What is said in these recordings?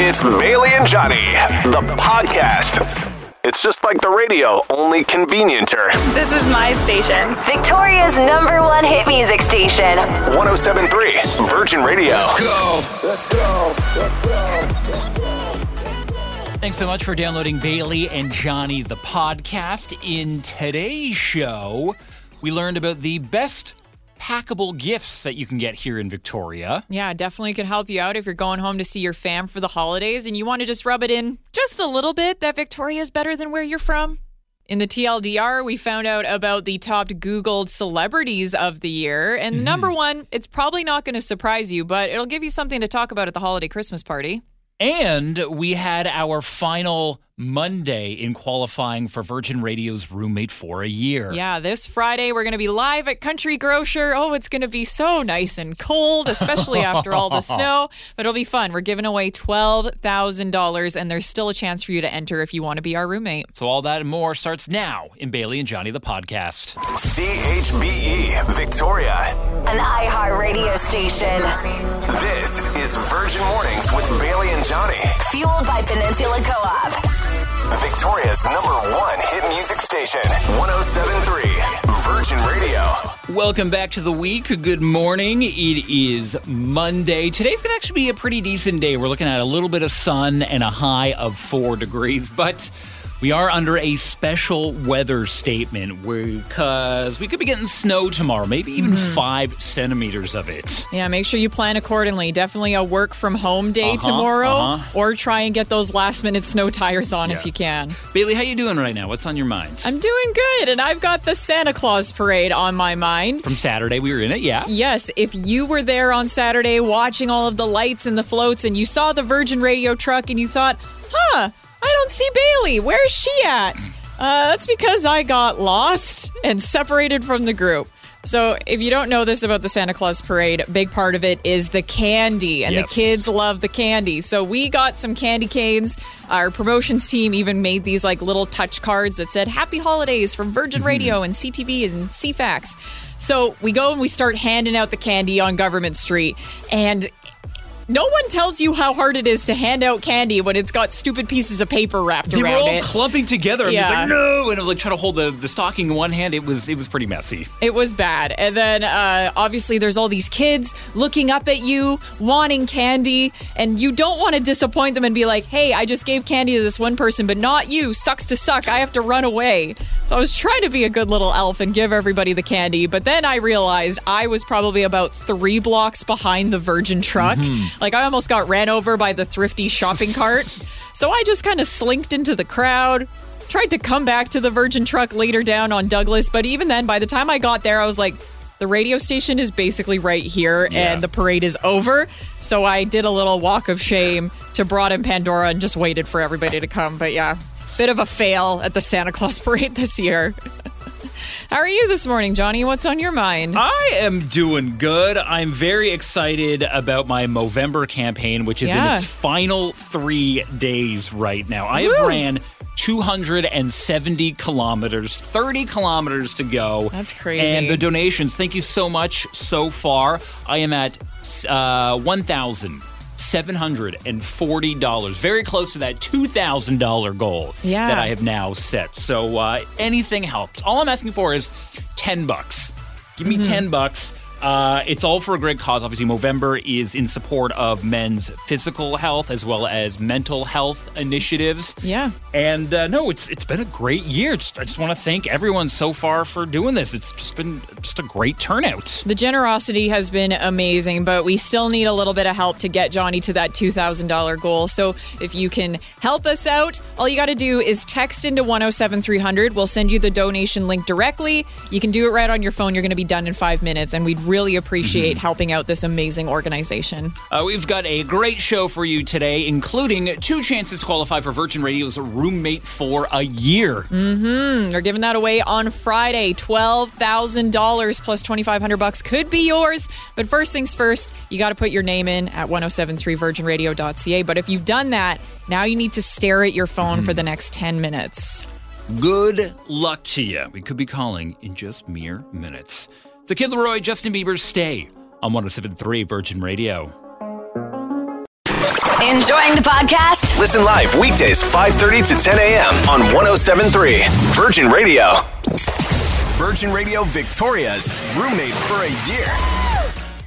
It's Bailey and Johnny, the podcast. It's just like the radio, only convenienter. This is my station. Victoria's number one hit music station. 1073 Virgin Radio. Let's go. Let's go. Let's go. Thanks so much for downloading Bailey and Johnny, the podcast. In today's show, we learned about the best packable gifts that you can get here in Victoria. Yeah, definitely could help you out if you're going home to see your fam for the holidays and you want to just rub it in just a little bit that Victoria is better than where you're from. In the TLDR, we found out about the top Googled celebrities of the year. And mm-hmm. number one, it's probably not going to surprise you, but it'll give you something to talk about at the holiday Christmas party. And we had our final Monday in qualifying for Virgin Radio's Roommate for a Year. Yeah, this Friday we're going to be live at Country Grocer. Oh, it's going to be so nice and cold, especially after all the snow, but it'll be fun. We're giving away $12,000 and there's still a chance for you to enter if you want to be our roommate. So all that and more starts now in Bailey and Johnny, the podcast. CHBE Victoria. An iHeart radio station. This is Virgin Mornings with Bailey and Johnny. Fueled by Peninsula Co op. Victoria's number one hit music station. 1073 Virgin Radio. Welcome back to the week. Good morning. It is Monday. Today's going to actually be a pretty decent day. We're looking at a little bit of sun and a high of four degrees, but we are under a special weather statement because we could be getting snow tomorrow, maybe even five centimeters of it. Yeah, make sure you plan accordingly. Definitely a work from home day Uh-huh, tomorrow uh-huh. or try and get those last minute snow tires on Yeah. if you can. Bailey, how you doing right now? What's on your mind? I'm doing good and I've got the Santa Claus parade on my mind. From Saturday, we were in it, yeah. Yes, if you were there on Saturday watching all of the lights and the floats and you saw the Virgin Radio truck and you thought, huh, don't see Bailey. Where's she at? Uh, that's because I got lost and separated from the group. So, if you don't know this about the Santa Claus parade, a big part of it is the candy, and Yes. the kids love the candy. So, we got some candy canes. Our promotions team even made these like little touch cards that said Happy Holidays from Virgin Radio and CTV and CFAX. So, we go and we start handing out the candy on Government Street. And no one tells you how hard it is to hand out candy when it's got stupid pieces of paper wrapped They were around all it. clumping together. I'm Yeah. like, no, and I'm like trying to hold the, the stocking in one hand. It was it was pretty messy. It was bad. And then uh, obviously there's all these kids looking up at you, wanting candy, and you don't want to disappoint them and be like, hey, I just gave candy to this one person, but not you. Sucks to suck. I have to run away. So I was trying to be a good little elf and give everybody the candy, but then I realized I was probably about three blocks behind the Virgin truck. Like I almost got ran over by the thrifty shopping cart. So I just kind of slinked into the crowd, tried to come back to the Virgin truck later down on Douglas, but even then, by the time I got there, I was like, the radio station is basically right here Yeah. and the parade is over. So I did a little walk of shame to Broad and Pandora and just waited for everybody to come. But yeah, bit of a fail at the Santa Claus parade this year. How are you this morning, Johnny? What's on your mind? I am doing good. I'm very excited about my Movember campaign, which is in its final three days right now. I have ran 270 kilometers, 30 kilometers to go. That's crazy. And the donations, thank you so much so far. I am at uh, 1,000. $740. Very close to that $2,000 goal Yeah. that I have now set. So uh, anything helps. All I'm asking for is 10 bucks. Give me 10 bucks. Uh, it's all for a great cause. Obviously, Movember is in support of men's physical health as well as mental health initiatives. Yeah. And uh, no, it's it's been a great year. Just, I just want to thank everyone so far for doing this. It's just been just a great turnout. The generosity has been amazing, but we still need a little bit of help to get Johnny to that $2,000 goal. So if you can help us out, all you got to do is text into 107300. We'll send you the donation link directly. You can do it right on your phone. You're going to be done in five minutes, and we'd really appreciate mm-hmm. helping out this amazing organization. Uh, we've got a great show for you today, including two chances to qualify for Virgin Radio's roommate for a year. Mm-hmm. They're giving that away on Friday. $12,000 plus 2500 bucks could be yours. But first things first, you got to put your name in at 1073virginradio.ca. But if you've done that, now you need to stare at your phone for the mm-hmm. next 10 minutes. Good luck to you. We could be calling in just mere minutes. It's a Kid LAROI, Justin Bieber's Stay on 1073 Virgin Radio. Enjoying the podcast? Listen live weekdays 5:30 to 10 a.m. on 1073 Virgin Radio. Virgin Radio Victoria's roommate for a year.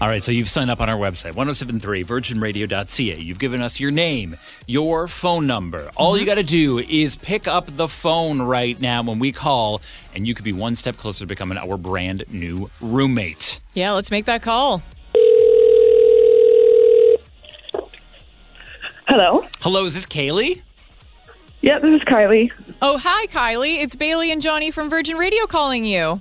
All right, so you've signed up on our website, 1073 virginradio.ca. You've given us your name, your phone number. All you mm-hmm. got to do is pick up the phone right now when we call, and you could be one step closer to becoming our brand new roommate. Yeah, let's make that call. Hello. Hello, is this Kaylee? Yeah, this is Kylie. Oh, hi, Kylie. It's Bailey and Johnny from Virgin Radio calling you.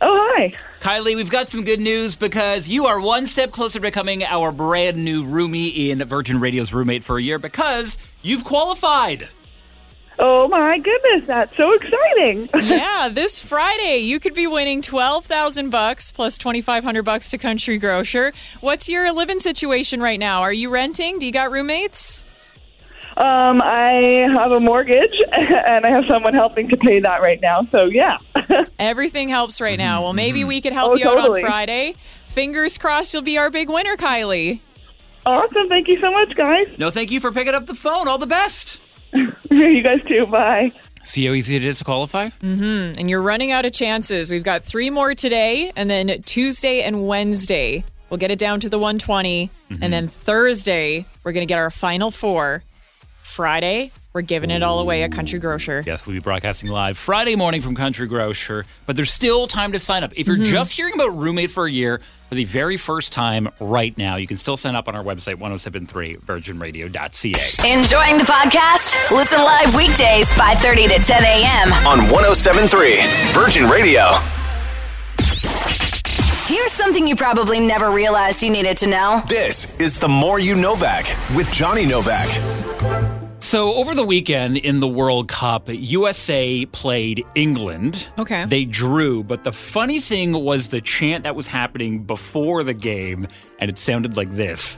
Oh, hi. Kylie, we've got some good news because you are one step closer to becoming our brand new roomie in Virgin Radio's roommate for a year because you've qualified. Oh my goodness, that's so exciting. yeah, this Friday you could be winning twelve thousand bucks plus twenty five hundred bucks to Country Grocer. What's your living situation right now? Are you renting? Do you got roommates? Um, I have a mortgage and I have someone helping to pay that right now. So yeah. Everything helps right now. Well, maybe we could help Oh, you out on. Friday. Fingers crossed you'll be our big winner, Kylie. awesome. Thank you so much, guys. No, thank you for picking up the phone. All the best. you guys too. Bye. See how easy it is to qualify? Mm-hmm. And you're running out of chances. We've got three more today, and then Tuesday and Wednesday, we'll get it down to the 120. And then Thursday, we're going to get our final four. Friday, we're giving it all away at Country Grocer. Yes, we'll be broadcasting live Friday morning from Country Grocer, but there's still time to sign up. If you're mm-hmm. just hearing about Roommate for a year for the very first time right now, you can still sign up on our website, 1073virginradio.ca. Enjoying the podcast? Listen live weekdays 5:30 to 10 a.m. On 1073 Virgin Radio. Here's something you probably never realized you needed to know. This is the More You Novak with Johnny Novak. So, over the weekend in the World Cup, USA played England. Okay. They drew, but the funny thing was the chant that was happening before the game, and it sounded like this.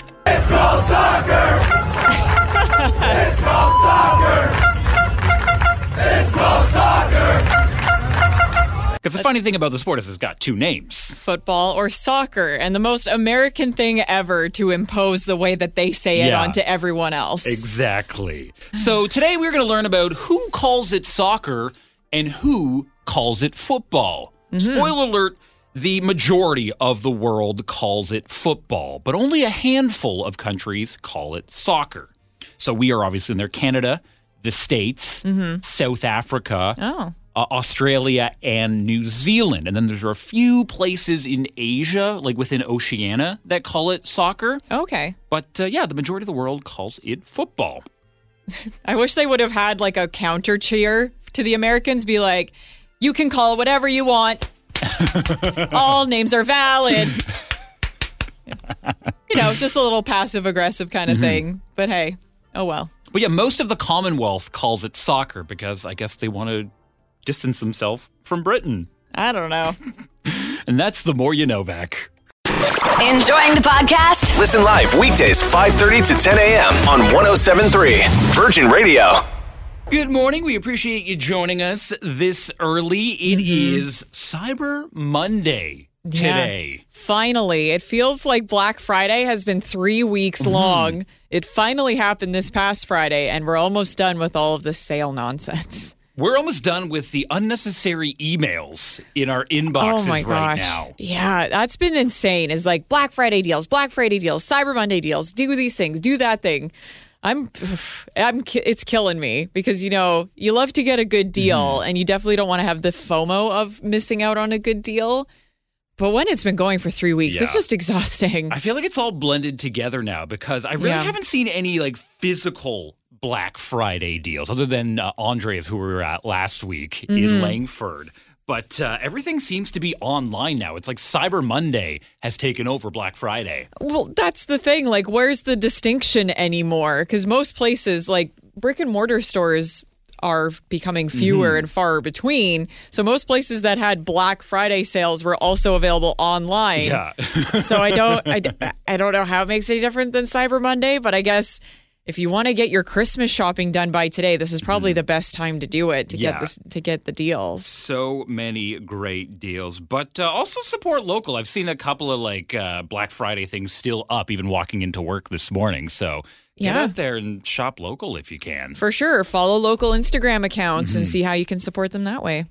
Because the funny thing about the sport is it's got two names. Football or soccer, and the most American thing ever to impose the way that they say it Yeah. onto everyone else. Exactly. So today we're going to learn about who calls it soccer and who calls it football. Mm-hmm. Spoiler alert, the majority of the world calls it football, but only a handful of countries call it soccer. So we are obviously in there Canada, the States, mm-hmm. South Africa, Oh. Uh, Australia, and New Zealand. And then there's a few places in Asia, like within Oceania, that call it soccer. Okay. But uh, yeah, the majority of the world calls it football. I wish they would have had like a counter cheer to the Americans, be like, you can call it whatever you want. All names are valid. you know, just a little passive aggressive kind of thing. But hey, oh well. But yeah, most of the Commonwealth calls it soccer because I guess they want to distance himself from Britain. I don't know. And that's the more you Novak. Enjoying the podcast? Listen live weekdays 5:30 to 10 a.m. on 1073 Virgin Radio. Good morning. We appreciate you joining us this early. It mm-hmm. is Cyber Monday today. Yeah. Finally, it feels like Black Friday has been three weeks mm-hmm. long. It finally happened this past Friday, and we're almost done with all of this sale nonsense. We're almost done with the unnecessary emails in our inboxes oh my right gosh. now. Yeah, that's been insane. Is like Black Friday deals, Black Friday deals, Cyber Monday deals, do these things, do that thing. I'm I'm it's killing me because you know, you love to get a good deal Mm-hmm. and you definitely don't want to have the FOMO of missing out on a good deal. But when it's been going for 3 weeks, it's just exhausting. I feel like it's all blended together now because I really Yeah. haven't seen any like physical Black Friday deals other than uh, Andre's, who we were at last week Mm-hmm. in Langford. But uh, everything seems to be online now. It's like Cyber Monday has taken over Black Friday. Well, that's the thing. Like, where's the distinction anymore? Because most places, like brick and mortar stores, are becoming fewer and far between. So most places that had Black Friday sales were also available online. Yeah. so I don't, I, I don't know how it makes any different than Cyber Monday, but I guess if you want to get your Christmas shopping done by today, this is probably the best time to do it to. Yeah. get this to get the deals. So many great deals, but uh, also support local. I've seen a couple of like uh, Black Friday things still up, even walking into work this morning. So get Yeah. out there and shop local if you can. For sure, follow local Instagram accounts Mm-hmm. and see how you can support them that way.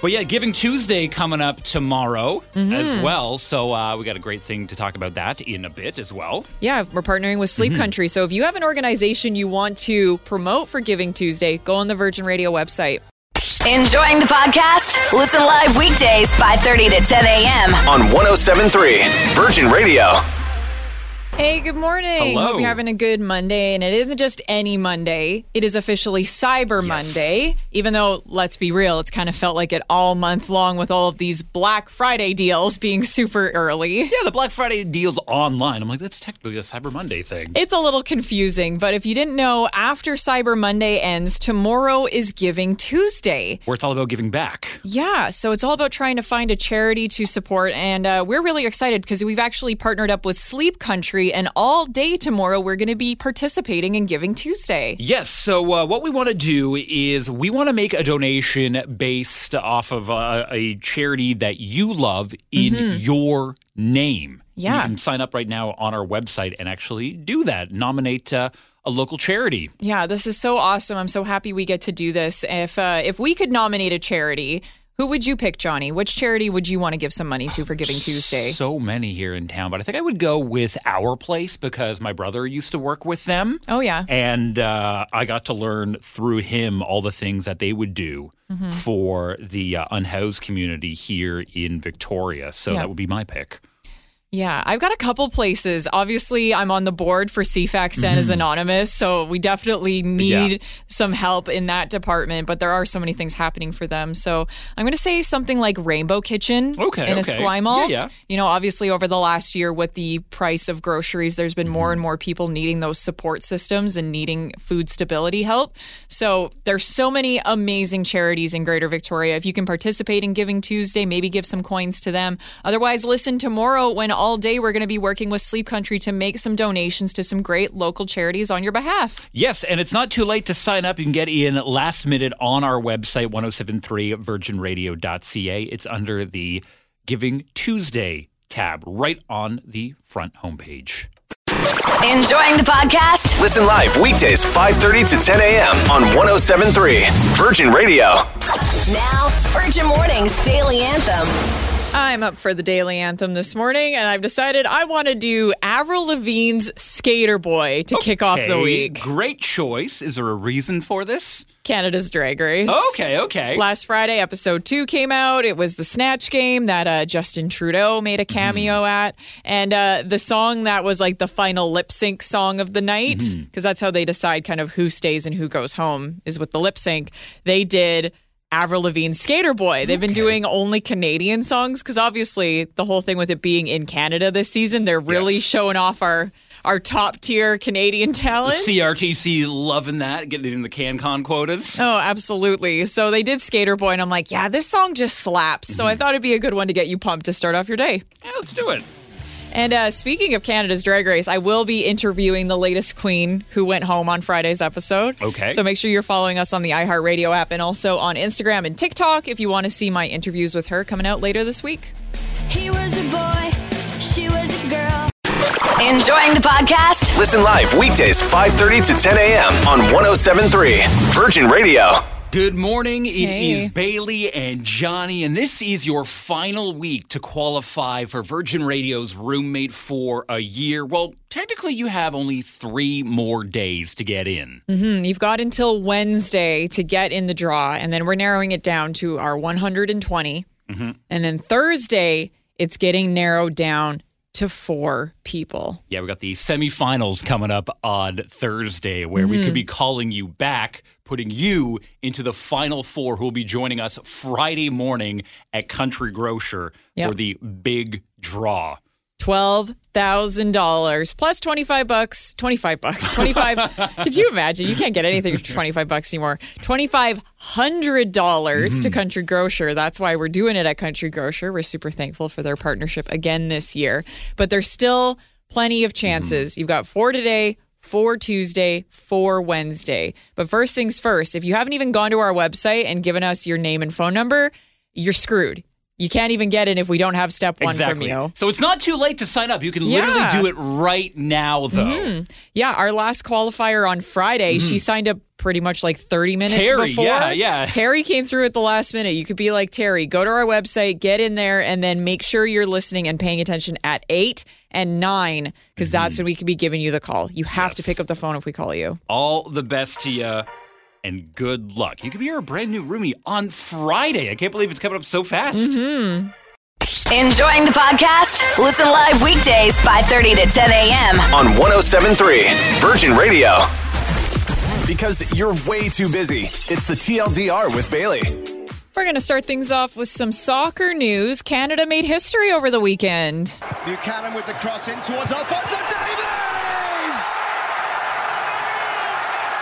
But yeah, Giving Tuesday coming up tomorrow Mm-hmm. as well. So uh, we got a great thing to talk about that in a bit as well. Yeah, we're partnering with Mm-hmm. Sleep Country. So if you have an organization you want to promote for Giving Tuesday, go on the Virgin Radio website. Enjoying the podcast? Listen live weekdays 5:30 to 10 a.m. On 1073 Virgin Radio. Hey, good morning. Hello. Hope you're having a good Monday. And it isn't just any Monday, it is officially Cyber Monday. Even though, let's be real, it's kind of felt like it all month long with all of these Black Friday deals being super early. Yeah, the Black Friday deals online. I'm like, that's technically a Cyber Monday thing. It's a little confusing, but if you didn't know, after Cyber Monday ends, tomorrow is Giving Tuesday. Where it's all about giving back. Yeah, so it's all about trying to find a charity to support. And uh, we're really excited because we've actually partnered up with Sleep Country. And all day tomorrow, we're going to be participating in Giving Tuesday. Yes. So uh, what we want to do is we want to make a donation based off of uh, a charity that you love in your name. Mm-hmm. Yeah. You can sign up right now on our website and actually do that. Nominate uh, a local charity. Yeah, this is so awesome. I'm so happy we get to do this. If uh, if we could nominate a charity, who would you pick, Johnny? Which charity would you want to give some money to for Giving Tuesday? So many here in town, but I think I would go with Our Place because my brother used to work with them. Oh yeah, And uh, I got to learn through him all the things that they would do Mm-hmm. for the uh, unhoused community here in Victoria. So Yeah. that would be my pick. Yeah, I've got a couple places. Obviously, I'm on the board for CFAX Santas Anonymous, so we definitely need Mm-hmm. Yeah. some help in that department, but there are so many things happening for them. So I'm going to say something like Rainbow Kitchen Okay, in okay. Esquimalt. Yeah, yeah. You know, obviously, over the last year with the price of groceries, there's been more Mm-hmm. and more people needing those support systems and needing food stability help. So there's so many amazing charities in Greater Victoria. If you can participate in Giving Tuesday, maybe give some coins to them. Otherwise, listen tomorrow when all day we're going to be working with Sleep Country to make some donations to some great local charities on your behalf. Yes, and it's not too late to sign up. You can get in last minute on our website, 1073virginradio.ca. It's under the Giving Tuesday tab right on the front homepage. Enjoying the podcast? Listen live weekdays 5:30 to 10 a.m. on 1073 Virgin Radio. Now, Virgin Mornings Daily Anthem. I'm up for the daily anthem this morning, and I've decided I want to do Avril Lavigne's Sk8er Boi to kick off the week. Great choice. Is there a reason for this? Canada's Drag Race. Okay, okay. Last Friday, episode two came out. It was the Snatch game that uh, Justin Trudeau made a cameo at. And uh, the song that was like the final lip sync song of the night, because that's how they decide kind of who stays and who goes home, is with the lip sync. They did. Avril Lavigne's Sk8er Boi. They've been doing only Canadian songs because obviously the whole thing with it being in Canada this season, they're really Yes. showing off our our top tier Canadian talent. CRTC loving that, getting it in the CanCon quotas. Oh, absolutely. So they did Sk8er Boi, and I'm like, yeah, this song just slaps. So I mm-hmm. thought it'd be a good one to get you pumped to start off your day. Yeah, let's do it. And uh, speaking of Canada's Drag Race, I will be interviewing the latest queen who went home on Friday's episode. Okay. So make sure you're following us on the iHeartRadio app and also on Instagram and TikTok if you want to see my interviews with her coming out later this week. He was a boy, she was a girl. Enjoying the podcast? Listen live weekdays 5:30 to 10 a.m. on 1073 Virgin Radio. Good morning. It is Hey. Bailey and Johnny, and this is your final week to qualify for Virgin Radio's roommate for a year. Well, technically, you have only three more days to get in. Hmm, You've got until Wednesday to get in the draw, and then we're narrowing it down to our 120. Mm-hmm. And then Thursday, it's getting narrowed down to four people. Yeah, we got the semifinals coming up on Thursday, where we could be Mm-hmm. calling you back, putting you into the final four who will be joining us Friday morning at Country Grocer Yep. for the big draw. Twelve thousand dollars plus twenty five bucks. Twenty five bucks. Twenty five. could you imagine? You can't get anything for twenty five bucks anymore. Twenty five hundred dollars to mm-hmm. Country Grocer. That's why we're doing it at Country Grocer. We're super thankful for their partnership again this year. But there's still plenty of chances. Mm-hmm. You've got four today, for Tuesday, for Wednesday. But first things first, if you haven't even gone to our website and given us your name and phone number, you're screwed. You can't even get in if we don't have step one exactly. from you. So it's not too late to sign up. You can literally do it right now, though. Yeah, our last qualifier on Friday, she signed up pretty much like 30 minutes Mm-hmm. Terry, before. yeah, yeah. Terry came through at the last minute. You could be like, Terry, go to our website, get in there, and then make sure you're listening and paying attention at 8 and 9, because that's Mm-hmm. when we could be giving you the call. You have to pick up the phone if we call you. All the best to you. And good luck. You could be our brand new roomie on Friday. I can't believe it's coming up so fast. Mm-hmm. Enjoying the podcast? Listen live weekdays 5:30 to 10 a.m. on 1073 Virgin Radio. Because you're way too busy. It's the TLDR with Bailey. We're going to start things off with some soccer news. Canada made history over the weekend. Buchanan with the cross in towards Alfonso Davies!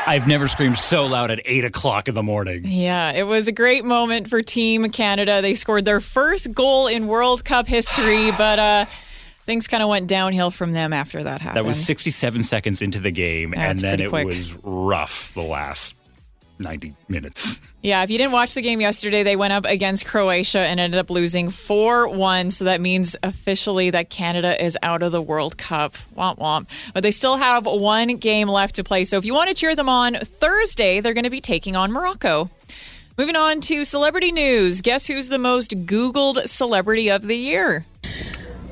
I've never screamed so loud at 8 o'clock in the morning. Yeah, it was a great moment for Team Canada. They scored their first goal in World Cup history, but uh, things kind of went downhill from them after that happened. That was 67 seconds into the game, and then it quick. was rough the last 90 minutes. Yeah, if you didn't watch the game yesterday, they went up against Croatia and ended up losing 4 1. So that means officially that Canada is out of the World Cup. Womp womp. But they still have one game left to play. So if you want to cheer them on Thursday, they're going to be taking on Morocco. Moving on to celebrity news. Guess who's the most Googled celebrity of the year?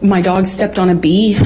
My dog stepped on a bee.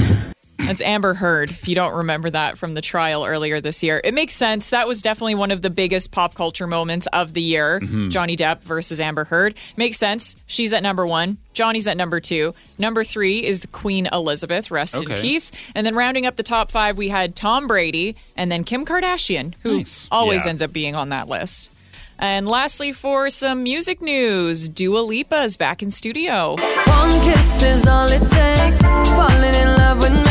That's Amber Heard, if you don't remember that from the trial earlier this year. It makes sense. That was definitely one of the biggest pop culture moments of the year. Mm-hmm. Johnny Depp versus Amber Heard. Makes sense. She's at number one. Johnny's at number two. Number three is the Queen Elizabeth, rest in peace. And then rounding up the top five, we had Tom Brady and then Kim Kardashian, who Nice. always Yeah. ends up being on that list. And lastly, for some music news, Dua Lipa is back in studio. One kiss is all it takes. Falling in love with me.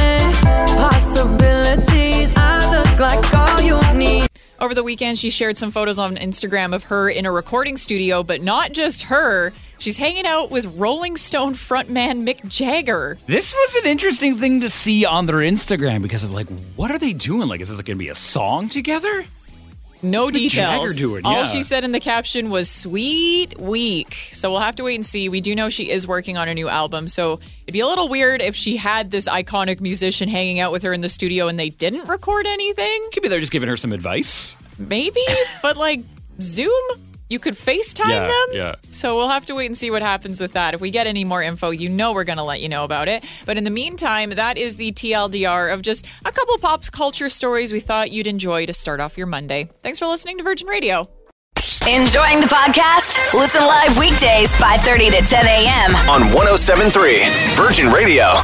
Over the weekend, she shared some photos on Instagram of her in a recording studio, but not just her. She's hanging out with Rolling Stone frontman Mick Jagger. This was an interesting thing to see on their Instagram because of like, what are they doing? Like, is this going to be a song together? No Mick details. Doing? All Yeah. she said in the caption was "sweet week." So we'll have to wait and see. We do know she is working on a new album, so it'd be a little weird if she had this iconic musician hanging out with her in the studio and they didn't record anything. Could be they're just giving her some advice. Maybe, but like Zoom, you could FaceTime Yeah, them. yeah. So we'll have to wait and see what happens with that. If we get any more info, you know we're going to let you know about it. But in the meantime, that is the TLDR of just a couple pop culture stories we thought you'd enjoy to start off your Monday. Thanks for listening to Virgin Radio. Enjoying the podcast? Listen live weekdays 5:30 to 10 a.m. On 1073 Virgin Radio.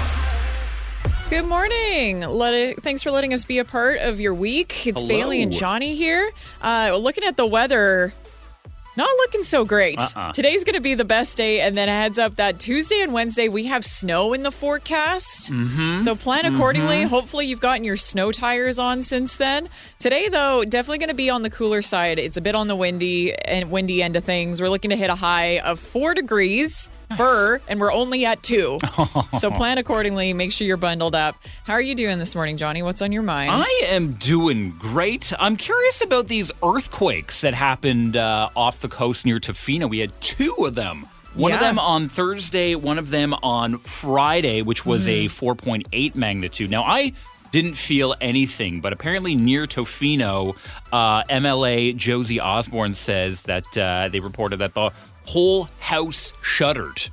Good morning. Let it, thanks for letting us be a part of your week. It's Hello. Bailey and Johnny here. Uh, looking at the weather, not looking so great. Uh-uh. Today's going to be the best day, and then a heads up that Tuesday and Wednesday we have snow in the forecast. Mm-hmm. So plan accordingly. Hopefully, you've gotten your snow tires on since then. Today, though, definitely going to be on the cooler side. It's a bit on the windy and windy end of things. We're looking to hit a high of four degrees. Burr, and we're only at two. so plan accordingly. Make sure you're bundled up. How are you doing this morning, Johnny? What's on your mind? I am doing great. I'm curious about these earthquakes that happened uh, off the coast near Tofino. We had two of them. One of them on Thursday, one of them on Friday, which was a 4.8 magnitude. Now, I didn't feel anything, but apparently near Tofino, uh, MLA Josie Osborne says that uh, they reported that the whole house shuddered.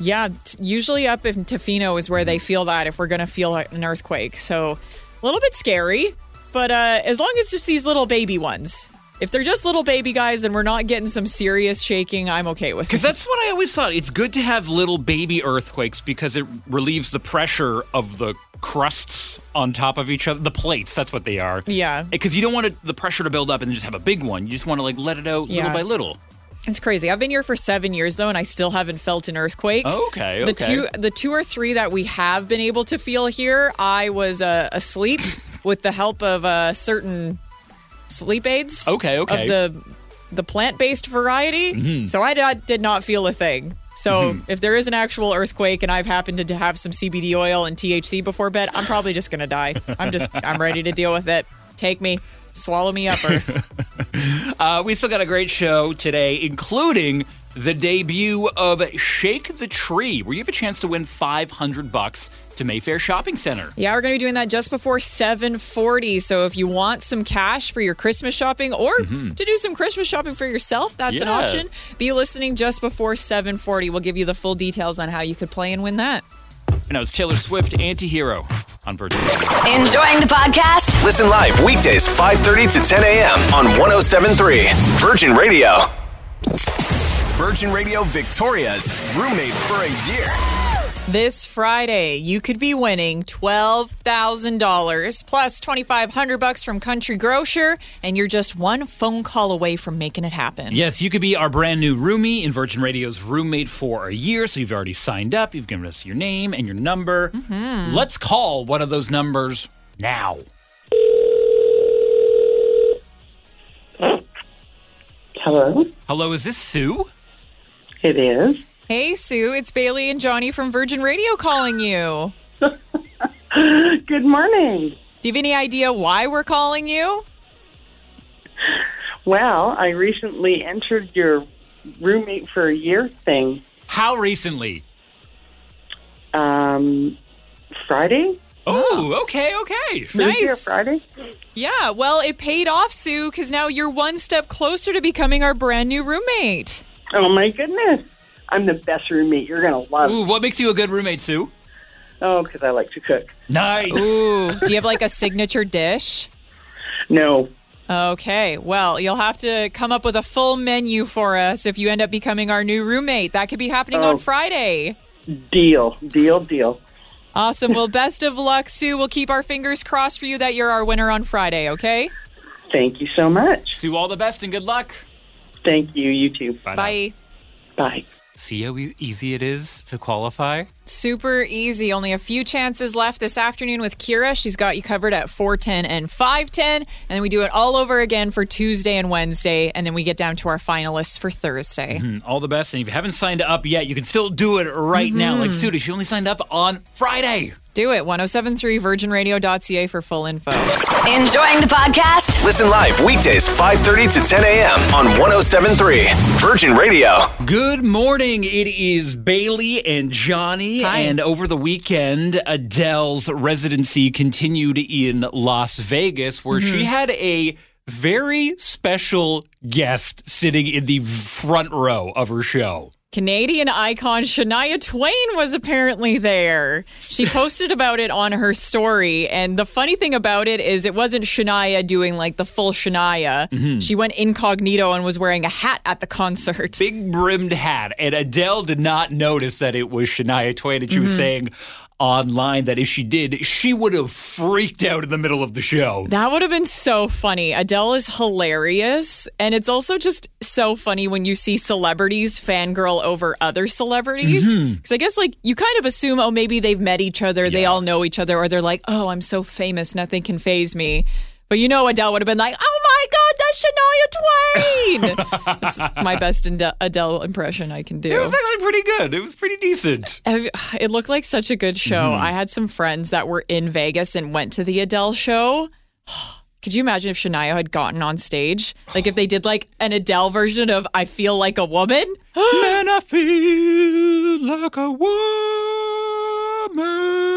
Yeah, t- usually up in Tofino is where they feel that if we're going to feel an earthquake. So a little bit scary, but uh, as long as just these little baby ones. If they're just little baby guys and we're not getting some serious shaking, I'm okay with it. Because that's what I always thought. It's good to have little baby earthquakes because it relieves the pressure of the crusts on top of each other. The plates, that's what they are. Yeah. Because you don't want it, the pressure to build up and then just have a big one. You just want to like let it out Yeah. little by little. It's crazy. I've been here for seven years though, and I still haven't felt an earthquake. Okay, The two, the two or three that we have been able to feel here, I was uh, asleep with the help of a certain sleep aids. Okay, okay. Of the the plant based variety. So I did, did not feel a thing. So if there is an actual earthquake and I've happened to have some CBD oil and THC before bed, I'm probably just gonna die. I'm just I'm ready to deal with it. Take me. Swallow me up, Earth. Uh, we still got a great show today, including the debut of Shake the Tree, where you have a chance to win 500 bucks to Mayfair Shopping Center. yeah, we're going to be doing that just before 740. So if you want some cash for your Christmas shopping or mm-hmm. to do some Christmas shopping for yourself, that's an option. Be listening just before 740. We'll give you the full details on how you could play and win that. And that was Taylor Swift, Antihero on Virgin Enjoying the podcast? Listen live weekdays 5:30 to 10 a.m. on 1073 Virgin Radio. Virgin Radio Victoria's roommate for a year. This Friday, you could be winning $12,000 plus 2500 bucks from Country Grocer, and you're just one phone call away from making it happen. Yes, you could be our brand new roomie in Virgin Radio's roommate for a year. So you've already signed up, you've given us your name and your number. Mm-hmm. Let's call one of those numbers now. Hello, Hello, is this Sue? it is. Hey, Sue, it's Bailey and Johnny from Virgin Radio calling you. Good morning. Do you have any idea why we're calling you? Well, I recently entered your roommate for a year thing. How recently? Um, Friday? Oh, okay, okay. Thursday or Nice. Friday? Yeah, well, it paid off, Sue, because now you're one step closer to becoming our brand new roommate. Oh my goodness. I'm the best roommate you're going to love. Ooh, what makes you a good roommate, Sue? Oh, because I like to cook. Nice. Ooh, do you have like a signature dish? No. Okay, well, you'll have to come up with a full menu for us if you end up becoming our new roommate. That could be happening on Oh. Friday. Deal. Deal, deal. Awesome. Well, best of luck, Sue. We'll keep our fingers crossed for you that you're our winner on Friday, okay? Thank you so much. Sue, all the best and good luck. Thank you. You too. Bye. now. Bye. Bye. See how easy it is to qualify? Super easy. Only a few chances left this afternoon with Kira. She's got you covered at 410 and 510. And then we do it all over again for Tuesday and Wednesday. And then we get down to our finalists for Thursday. Mm, All the best. And if you haven't signed up yet, you can still do it right now. Like Sue, did. she only signed up on Friday. Do it. 1073 virginradio.ca for full info. Enjoying the podcast? Listen live weekdays 5:30 to 10 a.m. on 1073 Virgin Radio. Good morning. It is Bailey and Johnny. Hi. And over the weekend, Adele's residency continued in Las Vegas, where she mm-hmm. had a very special guest sitting in the front row of her show. Canadian icon Shania Twain was apparently there. She posted about it on her story. And the funny thing about it is, it wasn't Shania doing like the full Shania. Mm-hmm. She went incognito and was wearing a hat at the concert. Big brimmed hat. And Adele did not notice that it was Shania Twain. And she was mm-hmm. saying online that if she did, she would have freaked out in the middle of the show. That would have been so funny. Adele is hilarious. And it's also just so funny when you see celebrities fangirl over other celebrities. Mm-hmm. Because I guess, like, you kind of assume, oh, maybe they've met each other, they all know each other, or they're like, oh, I'm so famous, nothing can phase me. But you know, Adele would have been like, oh my God, that's Shania Twain. it's my best Adele impression I can do. It was actually pretty good. It was pretty decent. It looked like such a good show. Mm-hmm. I had some friends that were in Vegas and went to the Adele show. Could you imagine if Shania had gotten on stage? Like if they did like an Adele version of I Feel Like a Woman? Man, I feel like a woman.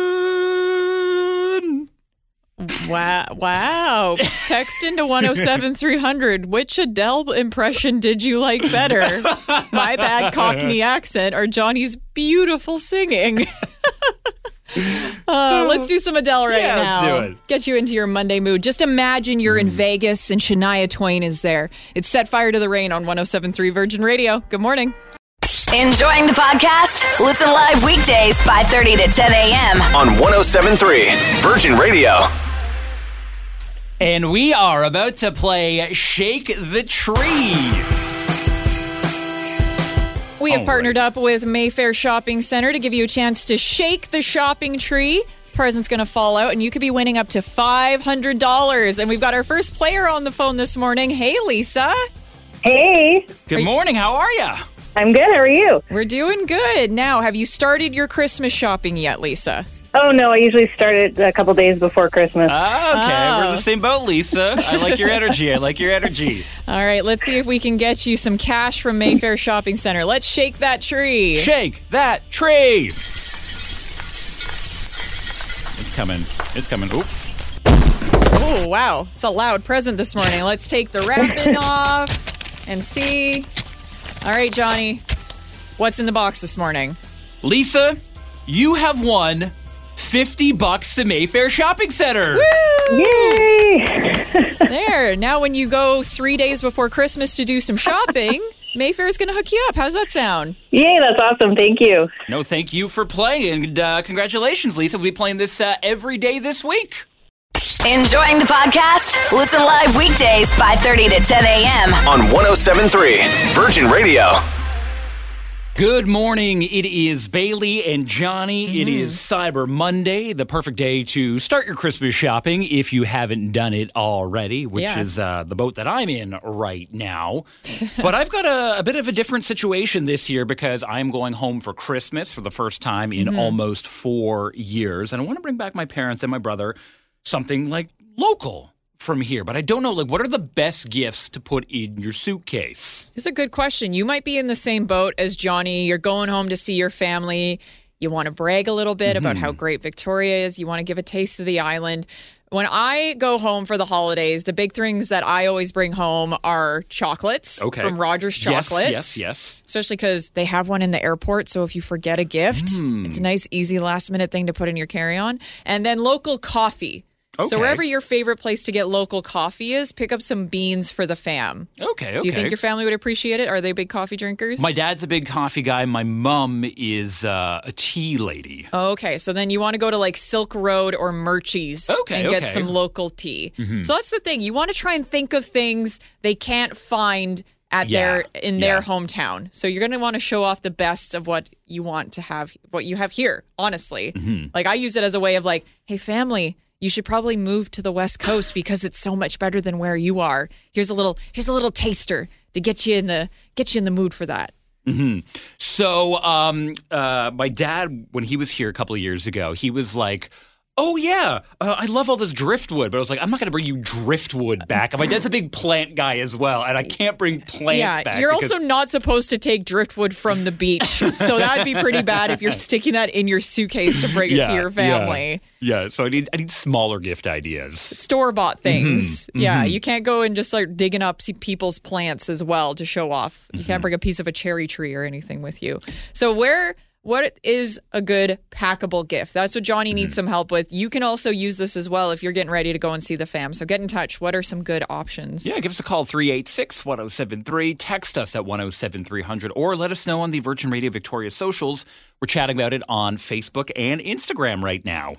Wow. Wow. Text into 107 300. Which Adele impression did you like better? My bad Cockney accent or Johnny's beautiful singing? Uh, let's do some Adele right Yeah, let's now. do it. Get you into your Monday mood. Just imagine you're Mm. in Vegas and Shania Twain is there. It's Set Fire to the Rain on 1073 Virgin Radio. Good morning. Enjoying the podcast? Listen live weekdays 5:30 to 10 a.m. on 1073 Virgin Radio. And we are about to play Shake the Tree. We have All partnered right. up with Mayfair Shopping Center to give you a chance to shake the shopping tree. Present's going to fall out, and you could be winning up to $500. And we've got our first player on the phone this morning. Hey, Lisa. Hey, Good morning. How are you? I'm good. How are you? We're doing good. Now, have you started your Christmas shopping yet, Lisa? Oh no, I usually start it a couple days before Christmas. Ah, okay. Oh. We're in the same boat, Lisa. I like your energy. I like your energy. All right, let's see if we can get you some cash from Mayfair Shopping Center. Let's shake that tree. Shake that tree. It's coming. It's coming. Oop. Oh, wow. It's a loud present this morning. Let's take the wrapping off and see. All right, Johnny. What's in the box this morning? Lisa, you have won 50 bucks to Mayfair Shopping Center. Yay! There. Now, when you go three days before Christmas to do some shopping, Mayfair is going to hook you up. How's that sound? Yay, that's awesome. Thank you. No, thank you for playing. And uh, congratulations, Lisa. We'll be playing this uh, every day this week. Enjoying the podcast? Listen live weekdays 5:30 to 10 a.m. On 1073 Virgin Radio. Good morning. It is Bailey and Johnny. It is Cyber Monday, the perfect day to start your Christmas shopping if you haven't done it already, which Yeah. is uh, the boat that I'm in right now. but I've got a, a bit of a different situation this year because I'm going home for Christmas for the first time in almost four years. And I want to bring back my parents and my brother something like local from here. But I don't know, like, what are the best gifts to put in your suitcase? It's a good question. You might be in the same boat as Johnny. You're going home to see your family. You want to brag a little bit about how great Victoria is. You want to give a taste of the island. When I go home for the holidays, the big things that I always bring home are chocolates Okay. from Rogers Yes, Chocolates. yes, yes. Especially because they have one in the airport. So if you forget a gift, Hmm. it's a nice, easy last minute thing to put in your carry on. And then local coffee. So wherever your favorite place to get local coffee is, pick up some beans for the fam. Okay, okay. Do you think your family would appreciate it? Are they big coffee drinkers? My dad's a big coffee guy. My mum is uh, a tea lady. Okay, so then you want to go to like Silk Road or Murchie's Okay, and get okay. some local tea. Mhm. So that's the thing. You want to try and think of things they can't find at Yeah, their in their yeah. hometown. So you're going to want to show off the best of what you want to have what you have here, honestly. Mm-hmm. Like I use it as a way of like, "Hey family, you should probably move to the West Coast because it's so much better than where you are. Here's a little here's a little taster to get you in the get you in the mood for that." hmm So, um, uh, my dad, when he was here a couple of years ago, he was like, "Oh yeah, uh, I love all this driftwood," but I was like, "I'm not going to bring you driftwood back." My dad's a big plant guy as well, and I can't bring plants yeah, back. you're because- also not supposed to take driftwood from the beach, so that'd be pretty bad if you're sticking that in your suitcase to bring it to your family. Yeah. yeah, so I need I need smaller gift ideas. Store bought things. Mhm, Yeah, mhm. you can't go and just start digging up people's plants as well to show off. You Mm-hmm. can't bring a piece of a cherry tree or anything with you. So where what is a good packable gift? That's what Johnny needs Mm-hmm. some help with. You can also use this as well if you're getting ready to go and see the fam. So get in touch. What are some good options? Yeah, give us a call 386 1073. Text us at 107300 or let us know on the Virgin Radio Victoria socials. We're chatting about it on Facebook and Instagram right now.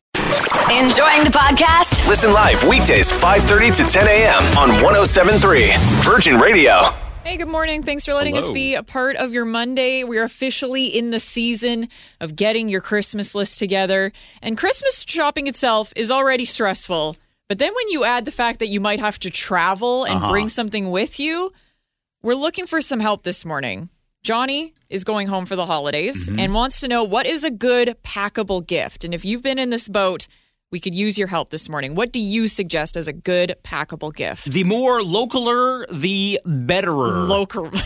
Enjoying the podcast? Listen live weekdays 5:30 to 10 a.m. on 1073 Virgin Radio. Hey, good morning. Thanks for letting us be a part of your Monday. We're officially in the season of getting your Christmas list together. And Christmas shopping itself is already stressful. But then when you add the fact that you might have to travel and Uh-huh. bring something with you, we're looking for some help this morning. Johnny is going home for the holidays Mm-hmm. Mhm. and wants to know what is a good packable gift. And if you've been in this boat, we could use your help this morning. What do you suggest as a good packable gift? The more localer, the betterer. Local.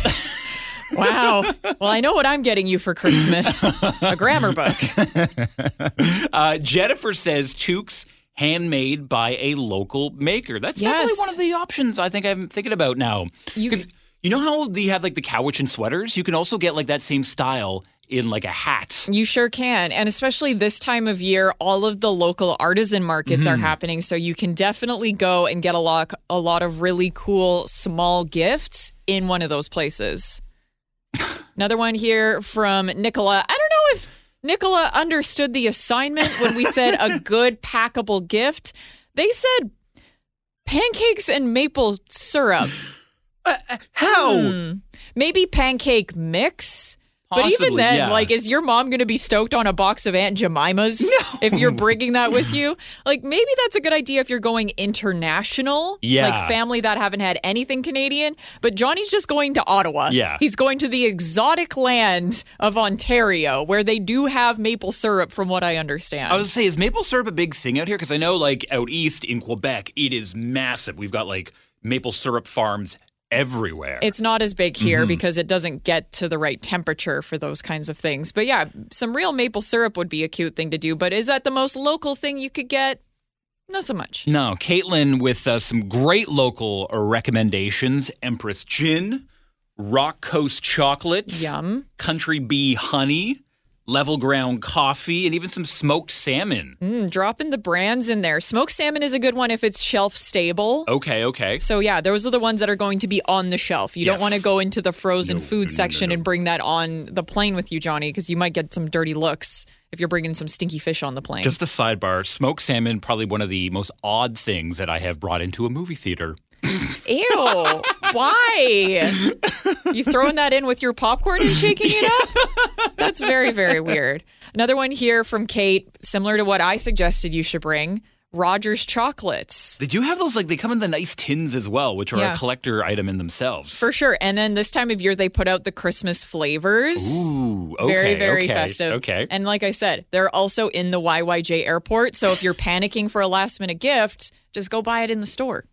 Wow. Well, I know what I'm getting you for Christmas a grammar book. uh, Jennifer says toques handmade by a local maker. That's Yes. definitely one of the options I think I'm thinking about now. You, you know how they have like the Cowichan sweaters? You can also get like that same style in like a hat. You sure can. And especially this time of year, all of the local artisan markets are Mhm. happening. So you can definitely go and get a lot, a lot of really cool small gifts in one of those places. Another one here from Nicola. I don't know if Nicola understood the assignment when we said a good packable gift. They said pancakes and maple syrup. how? Hmm. Maybe pancake mix. But even then, yeah. like, is your mom going to be stoked on a box of Aunt Jemima's if you're bringing that with you? Like, maybe that's a good idea if you're going international. Yeah. Like, family that haven't had anything Canadian. But Johnny's just going to Ottawa. Yeah. He's going to the exotic land of Ontario where they do have maple syrup, from what I understand. I was say, is maple syrup a big thing out here? Because I know, like out east in Quebec, it is massive. We've got like maple syrup farms everywhere. It's not as big here Mhm. because it doesn't get to the right temperature for those kinds of things. But yeah, some real maple syrup would be a cute thing to do. But is that the most local thing you could get? Not so much. no, Caitlin with uh, some great local recommendations: Empress Gin, Rock Coast Chocolates, Yum. Country Bee Honey, Level Ground Coffee, and even some smoked salmon. Mm, dropping the brands in there. Smoked salmon is a good one if it's shelf stable. Okay, okay. So yeah, those are the ones that are going to be on the shelf. You don't want to go into the frozen food section and bring that on the plane with you, Johnny, because you might get some dirty looks if you're bringing some stinky fish on the plane. Just a sidebar: smoked salmon, probably one of the most odd things that I have brought into a movie theater. Ew. Why? You throwing that in with your popcorn and shaking it up? That's very, very weird. Another one here from Kate, similar to what I suggested you should bring Rogers chocolates. They do have those, like, they come in the nice tins as well, which are Yeah. a collector item in themselves. For sure. And then this time of year, they put out the Christmas flavors. Ooh, okay. very, very okay, festive. Okay. And like I said, they're also in the YYJ airport. So if you're panicking for a last minute gift, just go buy it in the store.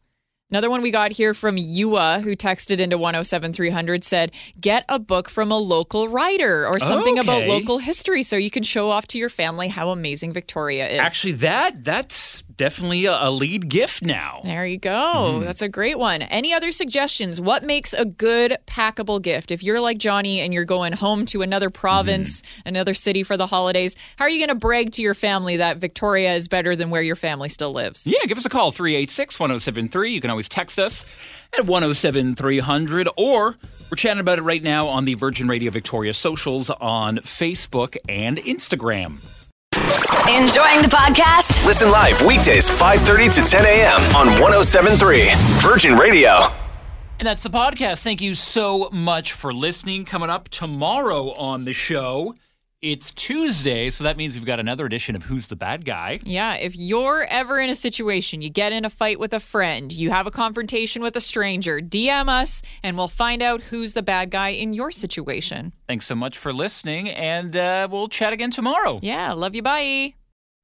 Another one we got here from Yua, who texted into 107300, said, Get a book from a local writer or something about local history so you can show off to your family how amazing Victoria is. Actually, that that's definitely a, lead gift now. There you go. Mm-hmm. That's a great one. Any other suggestions? What makes a good packable gift? If you're like Johnny and you're going home to another province, Mm-hmm. another city for the holidays, how are you going to brag to your family that Victoria is better than where your family still lives? Yeah, give us a call 386 1073. You can always text us at 107300 or we're chatting about it right now on the Virgin Radio Victoria socials on Facebook and Instagram. Enjoying the podcast? Listen live weekdays 5:30 to 10 a.m. on 1073 Virgin Radio. And that's the podcast. Thank you so much for listening. Coming up tomorrow on the show, it's Tuesday, so that means we've got another edition of Who's the Bad Guy. Yeah, if you're ever in a situation, you get in a fight with a friend, you have a confrontation with a stranger, DM us and we'll find out who's the bad guy in your situation. Thanks so much for listening, and uh, we'll chat again tomorrow. Yeah, love you. Bye.